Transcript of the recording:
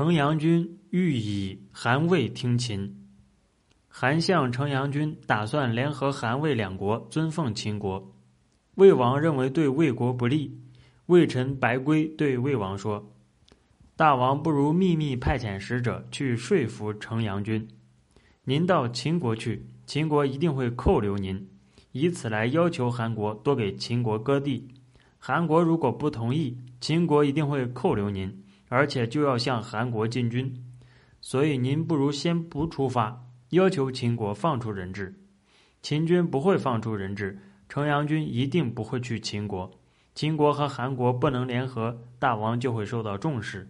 城阳君欲以韩魏听秦，韩相城阳君打算联合韩魏两国尊奉秦国。魏王认为对魏国不利，魏臣白圭对魏王说：“大王不如秘密派遣使者去说服城阳君，您到秦国去，秦国一定会扣留您，以此来要求韩国多给秦国割地。韩国如果不同意，秦国一定会扣留您。”而且就要向韩国进军，所以您不如先不出发，要求秦国放出人质。秦军不会放出人质，城阳军一定不会去秦国。秦国和韩国不能联合，大王就会受到重视。